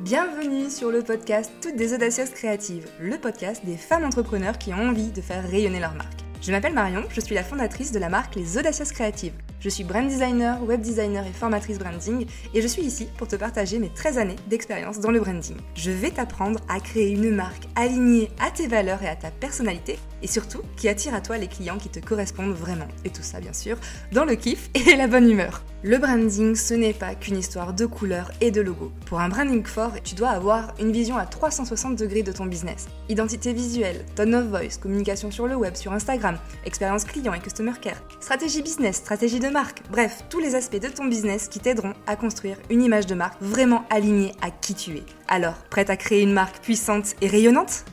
Bienvenue sur le podcast Toutes des audacieuses créatives, le podcast des femmes entrepreneurs qui ont envie de faire rayonner leur marque. Je m'appelle Marion, je suis la fondatrice de la marque Les Audacieuses Créatives. Je suis brand designer, web designer et formatrice branding et je suis ici pour te partager mes 13 années d'expérience dans le branding. Je vais t'apprendre à créer une marque alignée à tes valeurs et à ta personnalité et surtout qui attire à toi les clients qui te correspondent vraiment. Et tout ça bien sûr dans le kiff et la bonne humeur. Le branding, ce n'est pas qu'une histoire de couleurs et de logos. Pour un branding fort, tu dois avoir une vision à 360 degrés de ton business. Identité visuelle, tone of voice, communication sur le web, sur Instagram, expérience client et customer care, stratégie business, stratégie de marque, bref, tous les aspects de ton business qui t'aideront à construire une image de marque vraiment alignée à qui tu es. Alors, prête à créer une marque puissante et rayonnante?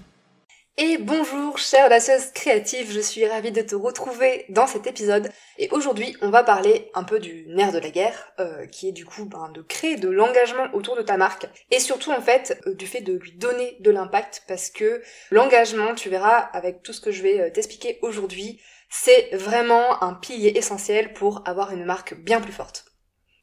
Et bonjour chère audacieuse créative, je suis ravie de te retrouver dans cet épisode et aujourd'hui on va parler un peu du nerf de la guerre euh, qui est du coup ben, de créer de l'engagement autour de ta marque et surtout en fait euh, du fait de lui donner de l'impact parce que l'engagement tu verras avec tout ce que je vais euh, t'expliquer aujourd'hui c'est vraiment un pilier essentiel pour avoir une marque bien plus forte.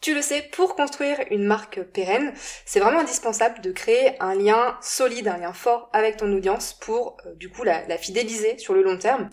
Tu le sais, pour construire une marque pérenne, c'est vraiment indispensable de créer un lien solide, un lien fort avec ton audience pour euh, du coup la, fidéliser sur le long terme.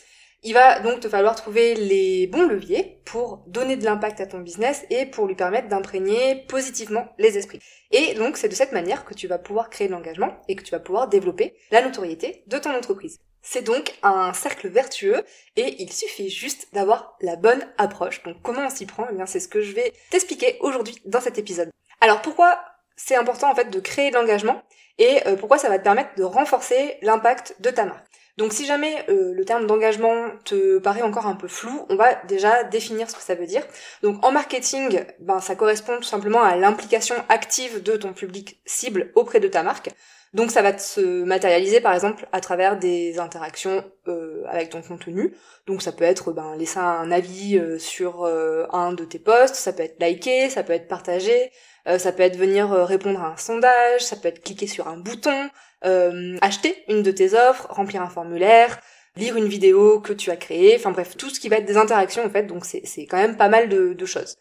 Il va donc te falloir trouver les bons leviers pour donner de l'impact à ton business et pour lui permettre d'imprégner positivement les esprits. Et donc c'est de cette manière que tu vas pouvoir créer de l'engagement et que tu vas pouvoir développer la notoriété de ton entreprise. C'est donc un cercle vertueux et il suffit juste d'avoir la bonne approche. Donc comment on s'y prend? Eh bien c'est ce que je vais t'expliquer aujourd'hui dans cet épisode. Alors pourquoi c'est important en fait de créer de l'engagement et euh, pourquoi ça va te permettre de renforcer l'impact de ta marque? Donc si jamais euh, le terme d'engagement te paraît encore un peu flou, on va déjà définir ce que ça veut dire. Donc en marketing, ben ça correspond tout simplement à l'implication active de ton public cible auprès de ta marque. Donc ça va se matérialiser par exemple à travers des interactions euh, avec ton contenu. Donc ça peut être ben, laisser un avis euh, sur un de tes posts, ça peut être liker, ça peut être partagé, ça peut être venir répondre à un sondage, ça peut être cliquer sur un bouton, acheter une de tes offres, remplir un formulaire, lire une vidéo que tu as créée, enfin bref, tout ce qui va être des interactions en fait, donc c'est quand même pas mal de, choses.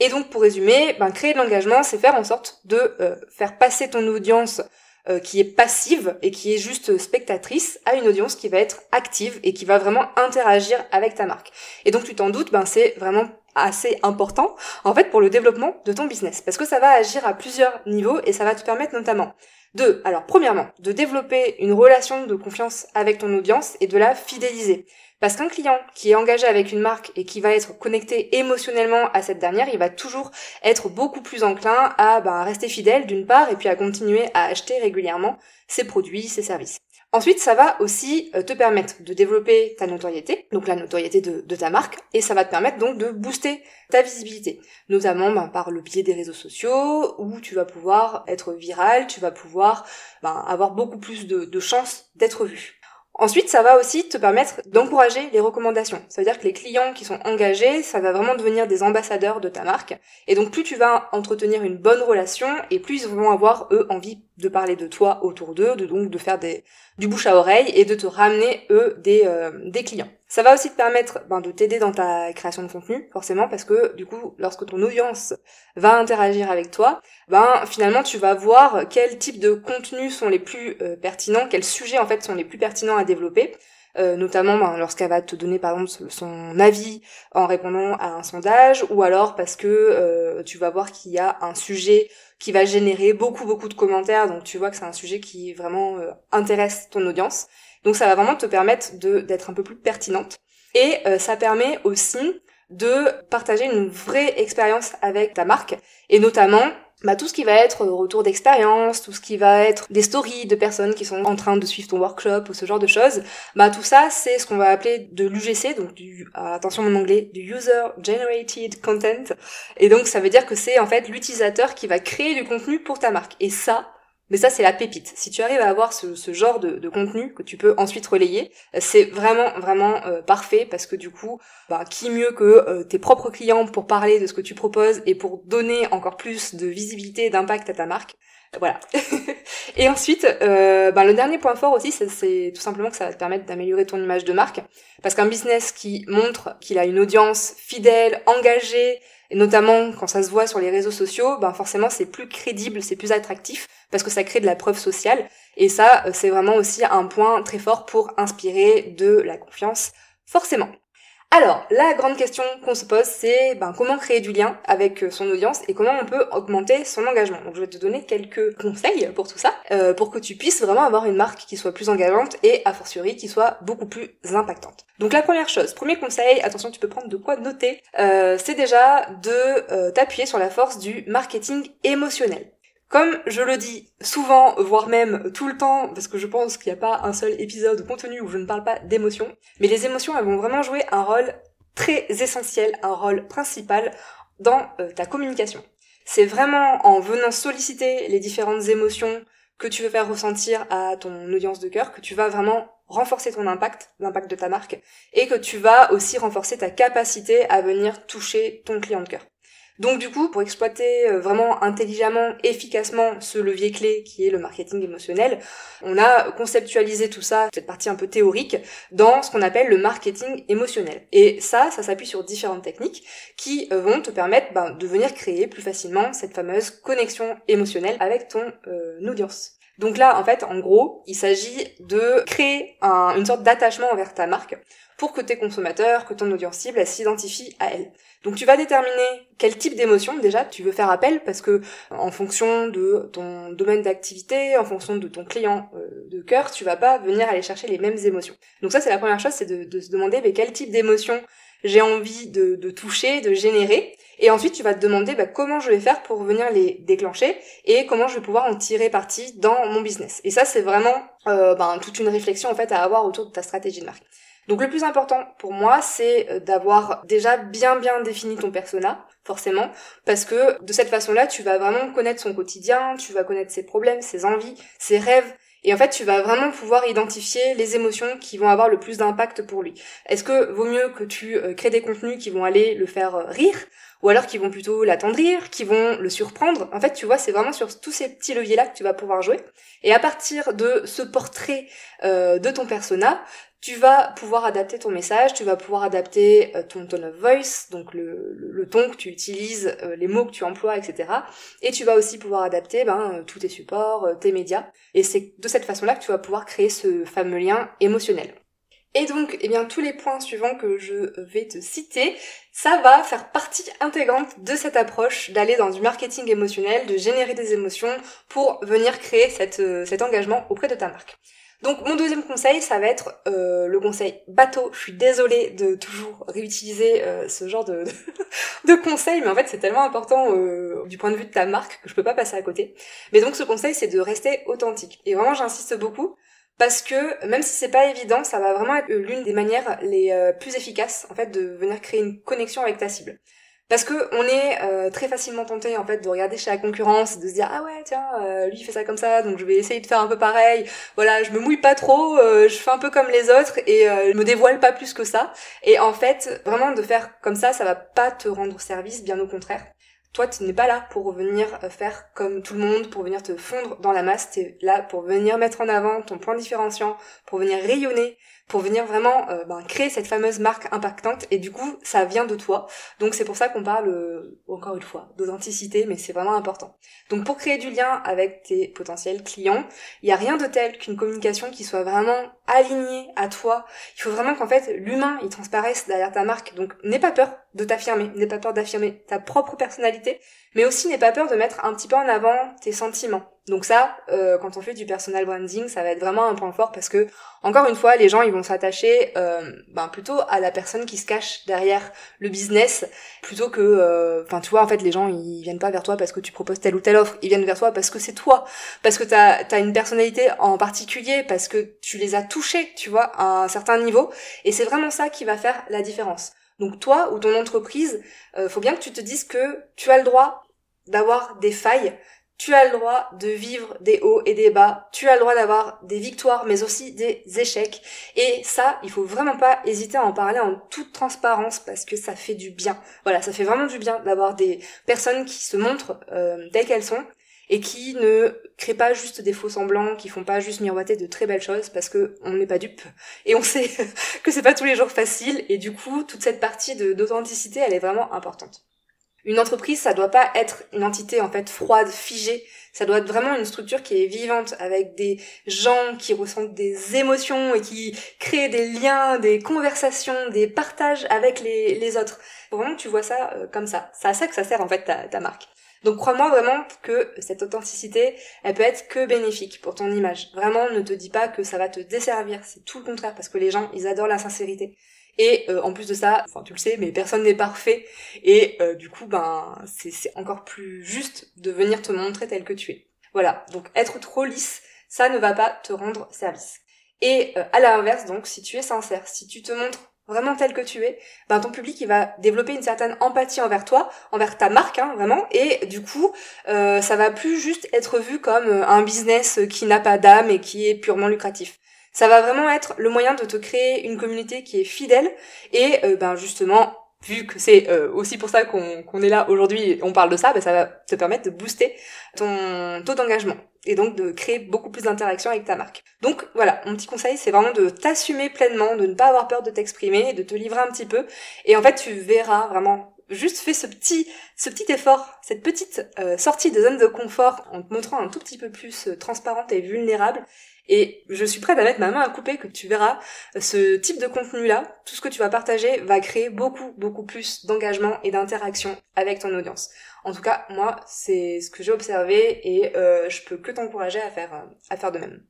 Et donc pour résumer, ben, créer de l'engagement, c'est faire en sorte de faire passer ton audience euh, qui est passive et qui est juste spectatrice à une audience qui va être active et qui va vraiment interagir avec ta marque. Et donc tu t'en doutes, ben c'est vraiment assez important en fait pour le développement de ton business parce que ça va agir à plusieurs niveaux et ça va te permettre notamment de, alors premièrement, de développer une relation de confiance avec ton audience et de la fidéliser. Parce qu'un client qui est engagé avec une marque et qui va être connecté émotionnellement à cette dernière, il va toujours être beaucoup plus enclin à bah, rester fidèle d'une part et puis à continuer à acheter régulièrement ses produits, ses services. Ensuite, ça va aussi euh, te permettre de développer ta notoriété, donc la notoriété de, ta marque, et ça va te permettre donc de booster ta visibilité, notamment ben, par le biais des réseaux sociaux, où tu vas pouvoir être viral, tu vas pouvoir ben, avoir beaucoup plus de, de chances d'être vu. Ensuite, ça va aussi te permettre d'encourager les recommandations. Ça veut dire que les clients qui sont engagés, ça va vraiment devenir des ambassadeurs de ta marque. Et donc, plus tu vas entretenir une bonne relation, et plus ils vont avoir, eux, envie de parler de toi autour d'eux, de donc de faire du bouche à oreille et de te ramener, eux, des, euh, des clients. Ça va aussi te permettre ben, de t'aider dans ta création de contenu, forcément, parce que du coup, lorsque ton audience va interagir avec toi, ben finalement tu vas voir quels types de contenus sont les plus euh, pertinents, quels sujets en fait sont les plus pertinents à développer. Euh, notamment ben, lorsqu'elle va te donner par exemple son avis en répondant à un sondage, ou alors parce que euh, tu vas voir qu'il y a un sujet qui va générer beaucoup beaucoup de commentaires, donc tu vois que c'est un sujet qui vraiment intéresse ton audience. Donc ça va vraiment te permettre d'être un peu plus pertinente. Et euh, ça permet aussi de partager une vraie expérience avec ta marque et notamment bah, tout ce qui va être retour d'expérience, tout ce qui va être des stories de personnes qui sont en train de suivre ton workshop ou ce genre de choses, bah tout ça c'est ce qu'on va appeler de l'UGC, donc du attention mon anglais, du user generated content. Et donc ça veut dire que c'est en fait l'utilisateur qui va créer du contenu pour ta marque. Et ça, mais ça, c'est la pépite. Si tu arrives à avoir ce, genre de, contenu que tu peux ensuite relayer, c'est vraiment, vraiment euh, parfait parce que du coup, bah, qui mieux que euh, tes propres clients pour parler de ce que tu proposes et pour donner encore plus de visibilité et d'impact à ta marque. Voilà. et ensuite, euh, bah, le dernier point fort aussi, c'est tout simplement que ça va te permettre d'améliorer ton image de marque. Parce qu'un business qui montre qu'il a une audience fidèle, engagée, et notamment quand ça se voit sur les réseaux sociaux, ben forcément c'est plus crédible, c'est plus attractif parce que ça crée de la preuve sociale et ça euh, c'est vraiment aussi un point très fort pour inspirer de la confiance forcément. Alors, la grande question qu'on se pose, c'est ben, comment créer du lien avec euh, son audience et comment on peut augmenter son engagement? Donc, je vais te donner quelques conseils pour tout ça, euh, pour que tu puisses vraiment avoir une marque qui soit plus engageante et, a fortiori, qui soit beaucoup plus impactante. Donc, la première chose, premier conseil, attention, tu peux prendre de quoi noter, euh, c'est déjà de t'appuyer sur la force du marketing émotionnel. Comme je le dis souvent, voire même tout le temps, parce que je pense qu'il n'y a pas un seul épisode de contenu où je ne parle pas d'émotions, mais les émotions, elles vont vraiment jouer un rôle très essentiel, un rôle principal dans euh, ta communication. C'est vraiment en venant solliciter les différentes émotions que tu veux faire ressentir à ton audience de cœur que tu vas vraiment renforcer ton impact, l'impact de ta marque, et que tu vas aussi renforcer ta capacité à venir toucher ton client de cœur. Donc du coup, pour exploiter euh, vraiment intelligemment, efficacement ce levier clé qui est le marketing émotionnel, on a conceptualisé tout ça, cette partie un peu théorique, dans ce qu'on appelle le marketing émotionnel. Et ça, ça s'appuie sur différentes techniques qui euh, vont te permettre ben, de venir créer plus facilement cette fameuse connexion émotionnelle avec ton euh, audience. Donc là, en fait, en gros, il s'agit de créer une sorte d'attachement envers ta marque pour que tes consommateurs, que ton audience cible, s'identifie à elle. Donc tu vas déterminer quel type d'émotion déjà tu veux faire appel parce que en fonction de ton domaine d'activité, en fonction de ton client euh, de cœur, tu vas pas venir aller chercher les mêmes émotions. Donc ça c'est la première chose, c'est de, se demander quel type d'émotion j'ai envie de, toucher, de générer. Et ensuite, tu vas te demander bah, comment je vais faire pour venir les déclencher et comment je vais pouvoir en tirer parti dans mon business. Et ça, c'est vraiment euh, ben, toute une réflexion en fait à avoir autour de ta stratégie de marque. Donc le plus important pour moi, c'est euh, d'avoir déjà bien bien défini ton persona, forcément, parce que de cette façon-là, tu vas vraiment connaître son quotidien, tu vas connaître ses problèmes, ses envies, ses rêves, et en fait, tu vas vraiment pouvoir identifier les émotions qui vont avoir le plus d'impact pour lui. Est-ce que vaut mieux que tu euh, crées des contenus qui vont aller le faire euh, rire ou alors qui vont plutôt l'attendrir, qui vont le surprendre? En fait, tu vois, c'est vraiment sur tous ces petits leviers-là que tu vas pouvoir jouer. Et à partir de ce portrait de ton persona, tu vas pouvoir adapter ton message, tu vas pouvoir adapter euh, ton tone of voice, donc le, ton que tu utilises, euh, les mots que tu emploies, etc. Et tu vas aussi pouvoir adapter ben, euh, tous tes supports, tes médias. Et c'est de cette façon-là que tu vas pouvoir créer ce fameux lien émotionnel. Et donc, eh bien, tous les points suivants que je vais te citer, ça va faire partie intégrante de cette approche d'aller dans du marketing émotionnel, de générer des émotions pour venir créer cet engagement auprès de ta marque. Donc mon deuxième conseil, ça va être euh, le conseil bateau. Je suis désolée de toujours réutiliser euh, ce genre de, de, conseils, mais en fait c'est tellement important euh, du point de vue de ta marque que je peux pas passer à côté. Mais donc ce conseil, c'est de rester authentique. Et vraiment, j'insiste beaucoup parce que même si c'est pas évident, ça va vraiment être l'une des manières les plus efficaces en fait de venir créer une connexion avec ta cible. Parce que on est euh, très facilement tenté en fait de regarder chez la concurrence, de se dire ah ouais tiens euh, lui il fait ça comme ça donc je vais essayer de faire un peu pareil. Voilà je me mouille pas trop, euh, je fais un peu comme les autres et je me dévoile pas plus que ça. Et en fait vraiment de faire comme ça ça va pas te rendre service bien au contraire. Toi, tu n'es pas là pour venir faire comme tout le monde, pour venir te fondre dans la masse, tu es là pour venir mettre en avant ton point différenciant, pour venir rayonner, pour venir vraiment euh, ben, créer cette fameuse marque impactante. Et du coup ça vient de toi. Donc c'est pour ça qu'on parle euh, encore une fois d'authenticité mais c'est vraiment important. Donc pour créer du lien avec tes potentiels clients il n'y a rien de tel qu'une communication qui soit vraiment alignée à toi. Il faut vraiment qu'en fait l'humain il transparaisse derrière ta marque. Donc n'aie pas peur de t'affirmer. N'aie pas peur d'affirmer ta propre personnalité mais aussi n'aie pas peur de mettre un petit peu en avant tes sentiments donc ça, euh, quand on fait du personal branding, ça va être vraiment un point fort parce que, encore une fois, les gens ils vont s'attacher euh, ben, plutôt à la personne qui se cache derrière le business, plutôt que, euh, enfin tu vois, en fait, les gens ils viennent pas vers toi parce que tu proposes telle ou telle offre, ils viennent vers toi parce que c'est toi, parce que t'as as une personnalité en particulier, parce que tu les as touchés, tu vois, à un certain niveau, et c'est vraiment ça qui va faire la différence. Donc toi ou ton entreprise, faut bien que tu te dises que tu as le droit d'avoir des failles, tu as le droit de vivre des hauts et des bas, tu as le droit d'avoir des victoires mais aussi des échecs. Et ça, il faut vraiment pas hésiter à en parler en toute transparence parce que ça fait du bien. Voilà, ça fait vraiment du bien d'avoir des personnes qui se montrent euh, telles qu'elles sont et qui ne créent pas juste des faux semblants, qui font pas juste miroiter de très belles choses parce que on n'est pas dupe et on sait que c'est pas tous les jours facile et du coup toute cette partie d'authenticité elle est vraiment importante. Une entreprise, ça doit pas être une entité en fait froide, figée. Ça doit être vraiment une structure qui est vivante avec des gens qui ressentent des émotions et qui créent des liens, des conversations, des partages avec les, autres. Vraiment, tu vois ça euh, comme ça. C'est à ça que ça sert en fait ta, ta marque. Donc crois-moi vraiment que cette authenticité, elle peut être que bénéfique pour ton image. Vraiment, ne te dis pas que ça va te desservir. C'est tout le contraire parce que les gens, ils adorent la sincérité. Et euh, en plus de ça, enfin tu le sais, mais personne n'est parfait. Et euh, du coup, ben c'est encore plus juste de venir te montrer tel que tu es. Voilà. Donc être trop lisse, ça ne va pas te rendre service. Et euh, à l'inverse, donc, si tu es sincère, si tu te montres vraiment tel que tu es, ben ton public il va développer une certaine empathie envers toi, envers ta marque, hein, vraiment, et du coup, ça va plus juste être vu comme un business qui n'a pas d'âme et qui est purement lucratif. Ça va vraiment être le moyen de te créer une communauté qui est fidèle et euh, ben justement vu que c'est euh, aussi pour ça qu'on est là aujourd'hui on parle de ça, ben ça va te permettre de booster ton taux d'engagement et donc de créer beaucoup plus d'interactions avec ta marque. Donc voilà, mon petit conseil c'est vraiment de t'assumer pleinement, de ne pas avoir peur de t'exprimer, de te livrer un petit peu et en fait tu verras vraiment juste fais ce petit ce petit effort, cette petite euh, sortie de zone de confort en te montrant un tout petit peu plus transparente et vulnérable et je suis prête à mettre ma main à couper que tu verras ce type de contenu-là, tout ce que tu vas partager va créer beaucoup, beaucoup plus d'engagement et d'interaction avec ton audience. En tout cas, moi, c'est ce que j'ai observé et euh, je peux que t'encourager à faire, à faire de même.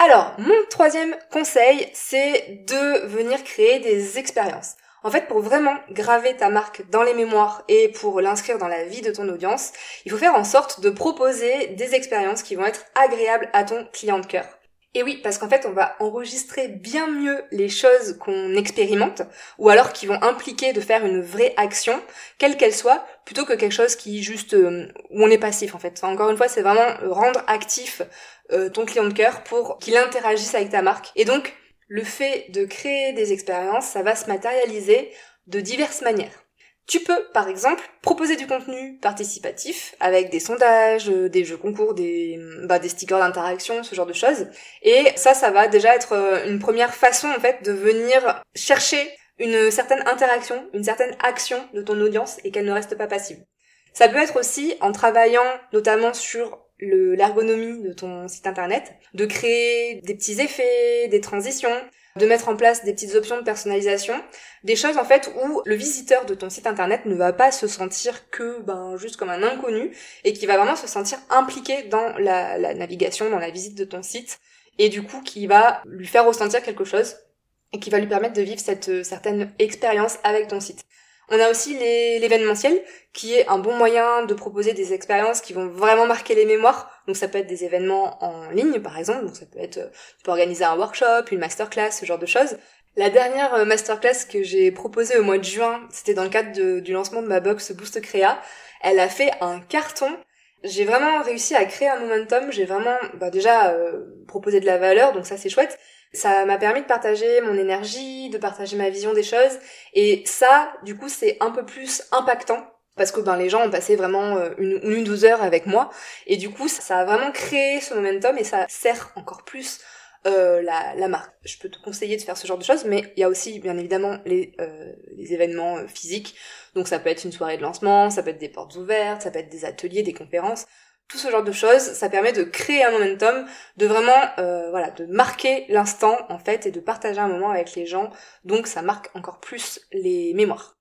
Alors, mon troisième conseil, c'est de venir créer des expériences. En fait, pour vraiment graver ta marque dans les mémoires et pour l'inscrire dans la vie de ton audience, il faut faire en sorte de proposer des expériences qui vont être agréables à ton client de cœur. Et oui, parce qu'en fait, on va enregistrer bien mieux les choses qu'on expérimente, ou alors qui vont impliquer de faire une vraie action, quelle qu'elle soit, plutôt que quelque chose qui juste euh, où on est passif en fait. Encore une fois, c'est vraiment rendre actif euh, ton client de cœur pour qu'il interagisse avec ta marque. Et donc, le fait de créer des expériences, ça va se matérialiser de diverses manières. Tu peux, par exemple, proposer du contenu participatif avec des sondages, euh, des jeux concours, des, bah, des stickers d'interaction, ce genre de choses. Et ça, ça va déjà être euh, une première façon, en fait, de venir chercher une certaine interaction, une certaine action de ton audience et qu'elle ne reste pas passive. Ça peut être aussi en travaillant notamment sur l'ergonomie de ton site internet, de créer des petits effets, des transitions, de mettre en place des petites options de personnalisation, des choses en fait où le visiteur de ton site internet ne va pas se sentir que ben juste comme un inconnu et qui va vraiment se sentir impliqué dans la, navigation, dans la visite de ton site et du coup qui va lui faire ressentir quelque chose et qui va lui permettre de vivre cette euh, certaine expérience avec ton site. On a aussi l'événementiel, qui est un bon moyen de proposer des expériences qui vont vraiment marquer les mémoires. Donc ça peut être des événements en ligne, par exemple. Donc ça peut être, euh, tu peux organiser un workshop, une masterclass, ce genre de choses. La dernière euh, masterclass que j'ai proposée au mois de juin, c'était dans le cadre du lancement de ma box Boost Créa. Elle a fait un carton. J'ai vraiment réussi à créer un momentum. J'ai vraiment, bah déjà, euh, proposé de la valeur, donc ça c'est chouette. Ça m'a permis de partager mon énergie, de partager ma vision des choses. Et ça, du coup, c'est un peu plus impactant parce que ben les gens ont passé vraiment euh, une, une douze heures avec moi et du coup ça, a vraiment créé ce momentum et ça sert encore plus euh, la, marque. Je peux te conseiller de faire ce genre de choses, mais il y a aussi bien évidemment les, euh, événements physiques. Donc ça peut être une soirée de lancement, ça peut être des portes ouvertes, ça peut être des ateliers, des conférences tout ce genre de choses, ça permet de créer un momentum, de vraiment, euh, voilà, de marquer l'instant en fait et de partager un moment avec les gens. Donc ça marque encore plus les mémoires.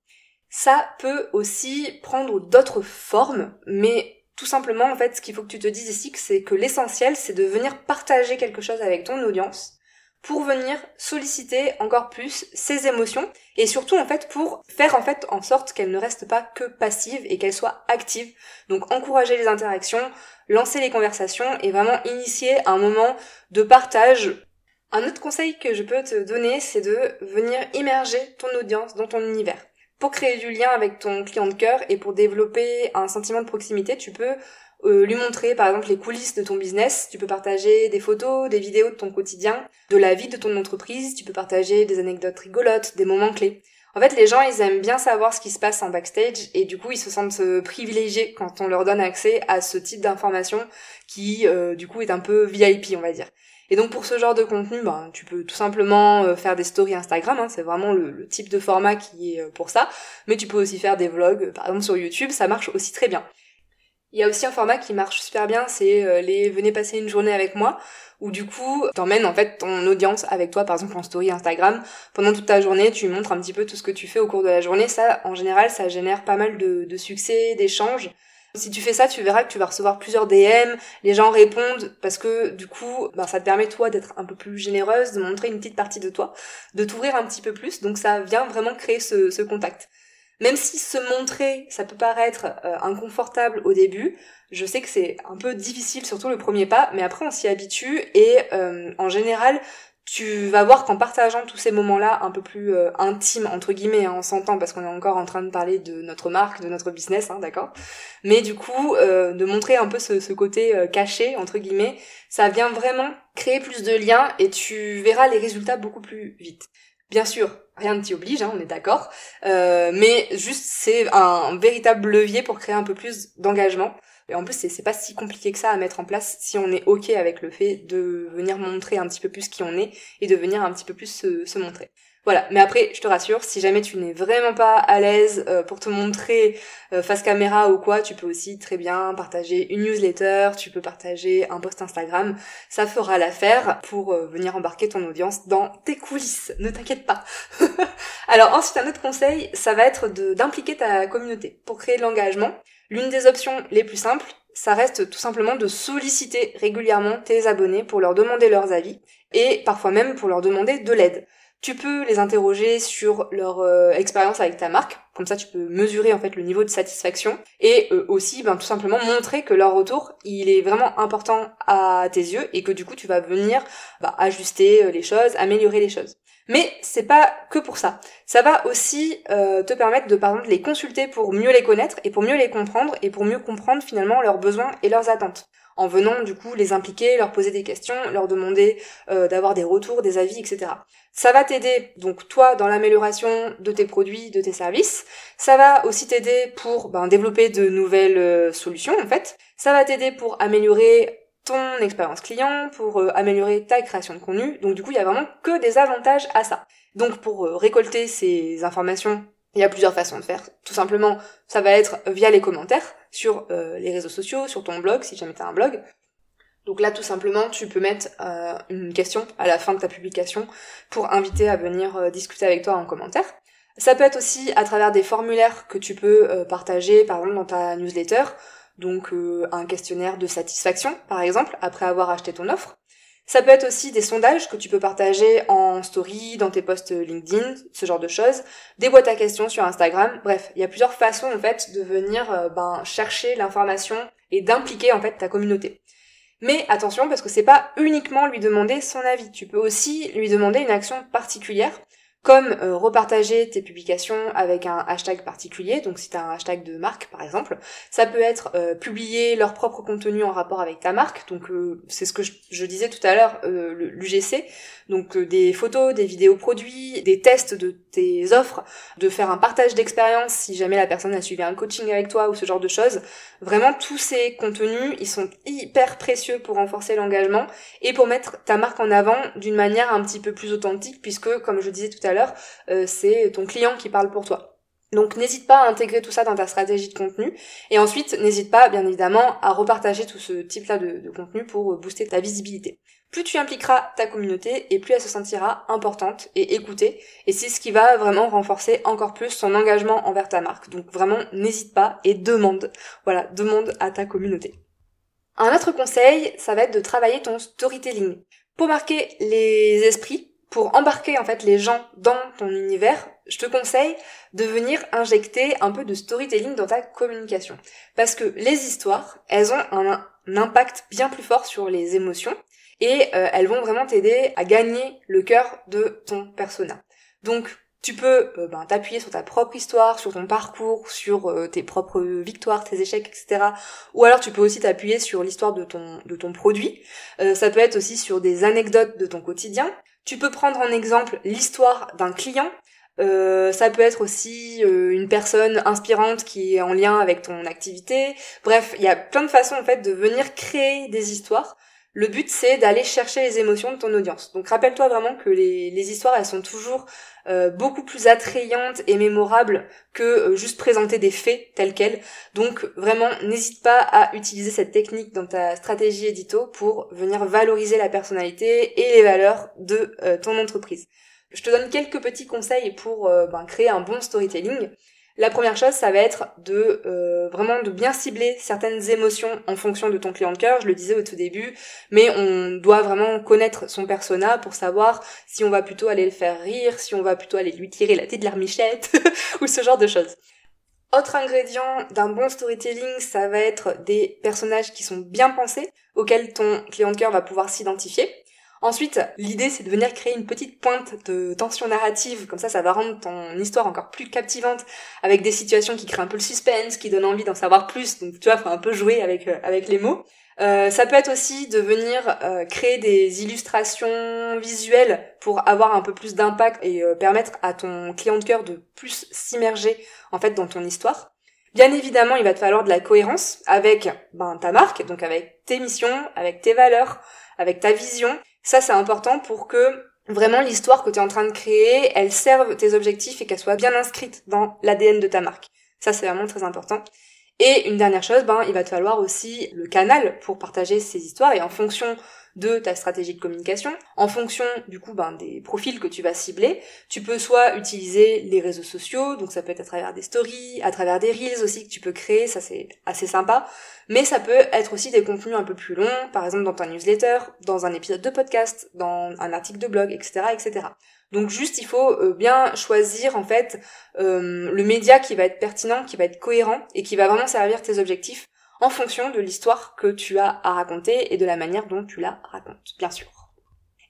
Ça peut aussi prendre d'autres formes, mais tout simplement en fait, ce qu'il faut que tu te dises ici, c'est que l'essentiel, c'est de venir partager quelque chose avec ton audience pour venir solliciter encore plus ses émotions et surtout en fait pour faire en fait en sorte qu'elle ne reste pas que passive et qu'elle soit active. Donc encourager les interactions, lancer les conversations et vraiment initier un moment de partage. Un autre conseil que je peux te donner, c'est de venir immerger ton audience dans ton univers. Pour créer du lien avec ton client de cœur et pour développer un sentiment de proximité, tu peux euh, lui montrer par exemple les coulisses de ton business, tu peux partager des photos, des vidéos de ton quotidien, de la vie de ton entreprise, tu peux partager des anecdotes rigolotes, des moments clés. En fait, les gens, ils aiment bien savoir ce qui se passe en backstage et du coup, ils se sentent euh, privilégiés quand on leur donne accès à ce type d'information qui, euh, du coup, est un peu VIP, on va dire. Et donc pour ce genre de contenu, ben, tu peux tout simplement euh, faire des stories Instagram, hein, c'est vraiment le, type de format qui est pour ça, mais tu peux aussi faire des vlogs, par exemple sur YouTube, ça marche aussi très bien. Il y a aussi un format qui marche super bien, c'est les venez passer une journée avec moi où du coup t'emmènes en fait ton audience avec toi par exemple en story Instagram pendant toute ta journée tu montres un petit peu tout ce que tu fais au cours de la journée ça en général ça génère pas mal de, de succès d'échanges si tu fais ça, tu verras que tu vas recevoir plusieurs DM, les gens répondent parce que du coup, ben, ça te permet toi d'être un peu plus généreuse, de montrer une petite partie de toi, de t'ouvrir un petit peu plus. Donc ça vient vraiment créer ce, ce contact. Même si se montrer, ça peut paraître euh, inconfortable au début, je sais que c'est un peu difficile, surtout le premier pas, mais après on s'y habitue et euh, en général, tu vas voir qu'en partageant tous ces moments-là un peu plus euh, intimes, entre guillemets, hein, on s'entend parce qu'on est encore en train de parler de notre marque, de notre business, hein, d'accord? Mais du coup, de montrer un peu ce côté caché, entre guillemets, ça vient vraiment créer plus de liens et tu verras les résultats beaucoup plus vite. Bien sûr, rien ne t'y oblige, hein, on est d'accord, euh, mais juste c'est un, véritable levier pour créer un peu plus d'engagement. Et en plus, c'est pas si compliqué que ça à mettre en place si on est ok avec le fait de venir montrer un petit peu plus qui on est et de venir un petit peu plus se montrer. Voilà, mais après, je te rassure, si jamais tu n'es vraiment pas à l'aise euh, pour te montrer euh, face caméra ou quoi, tu peux aussi très bien partager une newsletter, tu peux partager un post Instagram, ça fera l'affaire pour euh, venir embarquer ton audience dans tes coulisses, ne t'inquiète pas. Alors ensuite, un autre conseil, ça va être d'impliquer ta communauté pour créer de l'engagement. L'une des options les plus simples, ça reste tout simplement de solliciter régulièrement tes abonnés pour leur demander leurs avis et parfois même pour leur demander de l'aide. Tu peux les interroger sur leur euh, expérience avec ta marque, comme ça tu peux mesurer en fait le niveau de satisfaction et euh, aussi ben, tout simplement montrer que leur retour il est vraiment important à tes yeux et que du coup tu vas venir bah, ajuster euh, les choses, améliorer les choses. Mais c'est pas que pour ça. Ça va aussi te permettre de par exemple les consulter pour mieux les connaître et pour mieux les comprendre et pour mieux comprendre finalement leurs besoins et leurs attentes en venant du coup les impliquer, leur poser des questions, leur demander d'avoir des retours, des avis, etc. Ça va t'aider, donc toi, dans l'amélioration de tes produits, de tes services. Ça va aussi t'aider pour ben, développer de nouvelles euh, solutions, en fait. Ça va t'aider pour améliorer ton expérience client, pour euh, améliorer ta création de contenu. Donc du coup, il y a vraiment que des avantages à ça. Donc pour euh, récolter ces informations, il y a plusieurs façons de faire. Tout simplement, ça va être via les commentaires sur les réseaux sociaux, sur ton blog, si jamais tu as un blog. Donc là, tout simplement, tu peux mettre euh, une question à la fin de ta publication pour inviter à venir euh, discuter avec toi en commentaire. Ça peut être aussi à travers des formulaires que tu peux euh, partager, par exemple, dans ta newsletter. Donc un questionnaire de satisfaction, par exemple, après avoir acheté ton offre. Ça peut être aussi des sondages que tu peux partager en story, dans tes posts LinkedIn, ce genre de choses, des boîtes à questions sur Instagram. Bref, il y a plusieurs façons en fait de venir ben, chercher l'information et d'impliquer en fait ta communauté. Mais attention parce que c'est pas uniquement lui demander son avis. Tu peux aussi lui demander une action particulière comme euh, repartager tes publications avec un hashtag particulier, donc si tu as un hashtag de marque par exemple, ça peut être euh, publier leur propre contenu en rapport avec ta marque, donc euh, c'est ce que je, disais tout à l'heure, l'UGC, donc des photos, des vidéos produits, des tests de tes offres, de faire un partage d'expérience si jamais la personne a suivi un coaching avec toi ou ce genre de choses. Vraiment tous ces contenus, ils sont hyper précieux pour renforcer l'engagement et pour mettre ta marque en avant d'une manière un petit peu plus authentique puisque comme je disais tout à l'heure, euh, c'est ton client qui parle pour toi. Donc n'hésite pas à intégrer tout ça dans ta stratégie de contenu et ensuite n'hésite pas bien évidemment à repartager tout ce type-là de, contenu pour euh, booster ta visibilité. Plus tu impliqueras ta communauté et plus elle se sentira importante et écoutée et c'est ce qui va vraiment renforcer encore plus son engagement envers ta marque. Donc vraiment n'hésite pas et demande. Voilà, demande à ta communauté. Un autre conseil, ça va être de travailler ton storytelling. Pour marquer les esprits, pour embarquer en fait les gens dans ton univers, je te conseille de venir injecter un peu de storytelling dans ta communication. Parce que les histoires, elles ont un, impact bien plus fort sur les émotions et euh, elles vont vraiment t'aider à gagner le cœur de ton persona. Donc tu peux euh, ben, t'appuyer sur ta propre histoire, sur ton parcours, sur euh, tes propres victoires, tes échecs, etc. Ou alors tu peux aussi t'appuyer sur l'histoire de ton, de ton produit. ça peut être aussi sur des anecdotes de ton quotidien. Tu peux prendre en exemple l'histoire d'un client, Euh, ça peut être aussi euh, une personne inspirante qui est en lien avec ton activité. Bref, il y a plein de façons en fait de venir créer des histoires. Le but c'est d'aller chercher les émotions de ton audience. Donc rappelle-toi vraiment que les, histoires elles sont toujours euh, beaucoup plus attrayantes et mémorables que juste présenter des faits tels quels. Donc vraiment n'hésite pas à utiliser cette technique dans ta stratégie édito pour venir valoriser la personnalité et les valeurs de ton entreprise. Je te donne quelques petits conseils pour euh, ben, créer un bon storytelling. La première chose, ça va être de euh, vraiment de bien cibler certaines émotions en fonction de ton client de cœur. Je le disais au tout début, mais on doit vraiment connaître son persona pour savoir si on va plutôt aller le faire rire, si on va plutôt aller lui tirer la tête de l'armichette ou ce genre de choses. Autre ingrédient d'un bon storytelling, ça va être des personnages qui sont bien pensés, auxquels ton client de cœur va pouvoir s'identifier. Ensuite, l'idée c'est de venir créer une petite pointe de tension narrative, comme ça ça va rendre ton histoire encore plus captivante, avec des situations qui créent un peu le suspense, qui donnent envie d'en savoir plus, donc tu vois, faut un peu jouer avec, euh, avec les mots. Euh, ça peut être aussi de venir euh, créer des illustrations visuelles pour avoir un peu plus d'impact et permettre à ton client de cœur de plus s'immerger en fait dans ton histoire. Bien évidemment, il va te falloir de la cohérence avec ben, ta marque, donc avec tes missions, avec tes valeurs, avec ta vision, ça, c'est important pour que vraiment l'histoire que tu es en train de créer, elle serve tes objectifs et qu'elle soit bien inscrite dans l'ADN de ta marque. Ça, c'est vraiment très important. Et une dernière chose, ben, il va te falloir aussi le canal pour partager ces histoires et en fonction de ta stratégie de communication. En fonction du coup ben, des profils que tu vas cibler, tu peux soit utiliser les réseaux sociaux, donc ça peut être à travers des stories, à travers des reels aussi que tu peux créer, ça c'est assez sympa, mais ça peut être aussi des contenus un peu plus longs, par exemple dans ta newsletter, dans un épisode de podcast, dans un article de blog, etc. etc. Donc juste il faut euh, bien choisir en fait euh, le média qui va être pertinent, qui va être cohérent et qui va vraiment servir tes objectifs en fonction de l'histoire que tu as à raconter et de la manière dont tu la racontes, bien sûr.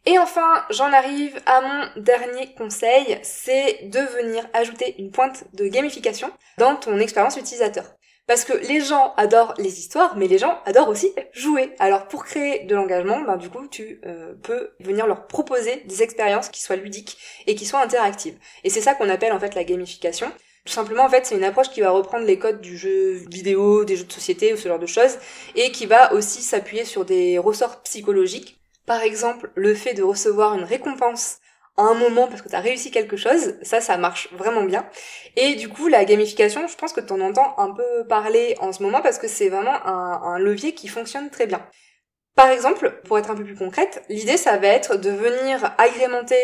Et enfin, j'en arrive à mon dernier conseil, c'est de venir ajouter une pointe de gamification dans ton expérience utilisateur. Parce que les gens adorent les histoires, mais les gens adorent aussi jouer. Alors pour créer de l'engagement, ben du coup tu euh, peux venir leur proposer des expériences qui soient ludiques et qui soient interactives. Et c'est ça qu'on appelle en fait la gamification. Tout simplement, en fait, c'est une approche qui va reprendre les codes du jeu vidéo, des jeux de société ou ce genre de choses, et qui va aussi s'appuyer sur des ressorts psychologiques. Par exemple, le fait de recevoir une récompense à un moment parce que tu as réussi quelque chose, ça, ça marche vraiment bien. Et du coup, la gamification, je pense que tu en entends un peu parler en ce moment parce que c'est vraiment un, un levier qui fonctionne très bien. Par exemple, pour être un peu plus concrète, l'idée ça va être de venir agrémenter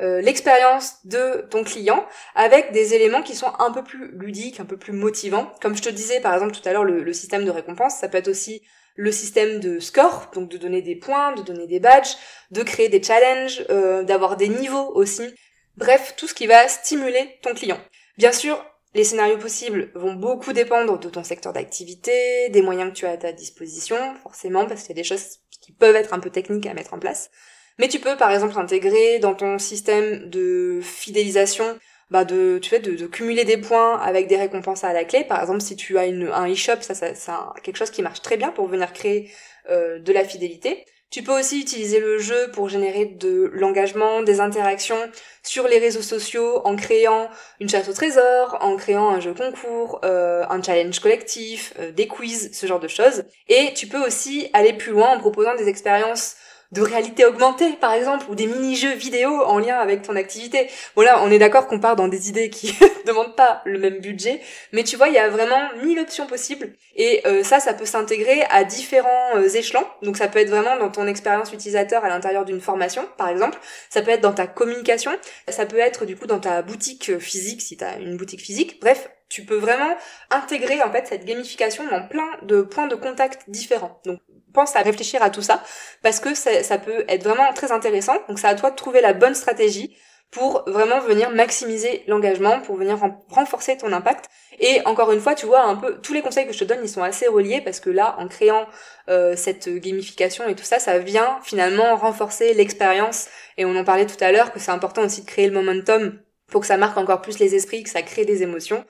euh, l'expérience de ton client avec des éléments qui sont un peu plus ludiques, un peu plus motivants. Comme je te disais par exemple tout à l'heure, le, système de récompense, ça peut être aussi le système de score, donc de donner des points, de donner des badges, de créer des challenges, euh, d'avoir des niveaux aussi. Bref, tout ce qui va stimuler ton client. Bien sûr, les scénarios possibles vont beaucoup dépendre de ton secteur d'activité, des moyens que tu as à ta disposition, forcément, parce qu'il y a des choses qui peuvent être un peu techniques à mettre en place. Mais tu peux, par exemple, intégrer dans ton système de fidélisation, bah de, tu de, cumuler des points avec des récompenses à la clé. Par exemple, si tu as un e-shop, ça, ça c'est quelque chose qui marche très bien pour venir créer euh, de la fidélité. Tu peux aussi utiliser le jeu pour générer de l'engagement, des interactions sur les réseaux sociaux en créant une chasse au trésor, en créant un jeu concours, euh, un challenge collectif, euh, des quiz, ce genre de choses. Et tu peux aussi aller plus loin en proposant des expériences de réalité augmentée, par exemple, ou des mini-jeux vidéo en lien avec ton activité. Voilà, on est d'accord qu'on part dans des idées qui demandent pas le même budget, mais tu vois, il y a vraiment mille options possibles. Et euh, ça, ça peut s'intégrer à différents euh, échelons. Donc ça peut être vraiment dans ton expérience utilisateur à l'intérieur d'une formation, par exemple. Ça peut être dans ta communication. Ça peut être du coup dans ta boutique physique, si tu une boutique physique. Bref, tu peux vraiment intégrer en fait cette gamification dans plein de points de contact différents. Donc pense à réfléchir à tout ça parce que ça, peut être vraiment très intéressant. Donc c'est à toi de trouver la bonne stratégie pour vraiment venir maximiser l'engagement, pour venir renforcer ton impact. Et encore une fois, tu vois un peu tous les conseils que je te donne, ils sont assez reliés parce que là, en créant euh, cette gamification et tout ça, ça vient finalement renforcer l'expérience. Et on en parlait tout à l'heure que c'est important aussi de créer le momentum pour que ça marque encore plus les esprits, que ça crée des émotions.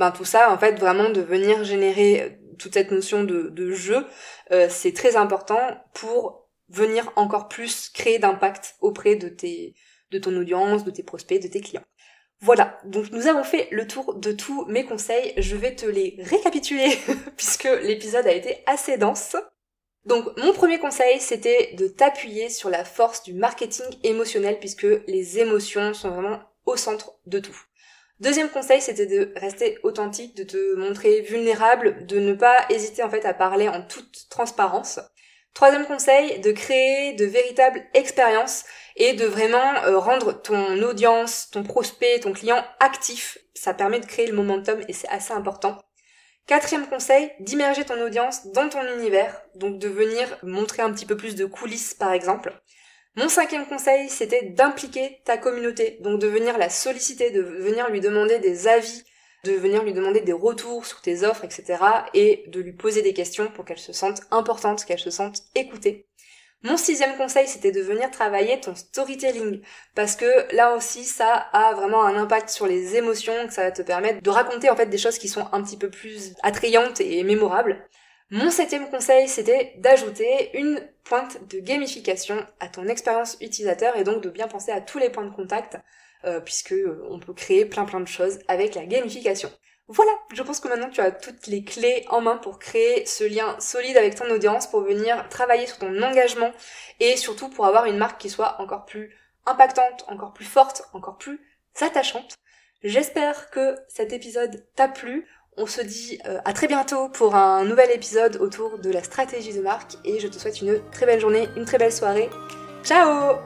Ben tout ça, en fait, vraiment de venir générer toute cette notion de, jeu, euh, c'est très important pour venir encore plus créer d'impact auprès de tes de ton audience, de tes prospects, de tes clients. Voilà, donc nous avons fait le tour de tous mes conseils. Je vais te les récapituler puisque l'épisode a été assez dense. Donc mon premier conseil, c'était de t'appuyer sur la force du marketing émotionnel puisque les émotions sont vraiment au centre de tout. Deuxième conseil, c'était de rester authentique, de te montrer vulnérable, de ne pas hésiter en fait à parler en toute transparence. Troisième conseil, de créer de véritables expériences et de vraiment euh, rendre ton audience, ton prospect, ton client actif. Ça permet de créer le momentum et c'est assez important. Quatrième conseil, d'immerger ton audience dans ton univers, donc de venir montrer un petit peu plus de coulisses par exemple. Mon cinquième conseil, c'était d'impliquer ta communauté, donc de venir la solliciter, de venir lui demander des avis, de venir lui demander des retours sur tes offres, etc. et de lui poser des questions pour qu'elle se sente importante, qu'elle se sente écoutée. Mon sixième conseil, c'était de venir travailler ton storytelling, parce que là aussi, ça a vraiment un impact sur les émotions, que ça va te permettre de raconter en fait des choses qui sont un petit peu plus attrayantes et mémorables. Mon septième conseil, c'était d'ajouter une pointe de gamification à ton expérience utilisateur et donc de bien penser à tous les points de contact, euh, puisque euh, on peut créer plein plein de choses avec la gamification. Voilà, je pense que maintenant tu as toutes les clés en main pour créer ce lien solide avec ton audience, pour venir travailler sur ton engagement et surtout pour avoir une marque qui soit encore plus impactante, encore plus forte, encore plus attachante. J'espère que cet épisode t'a plu. On se dit euh, à très bientôt pour un nouvel épisode autour de la stratégie de marque et je te souhaite une très belle journée, une très belle soirée. Ciao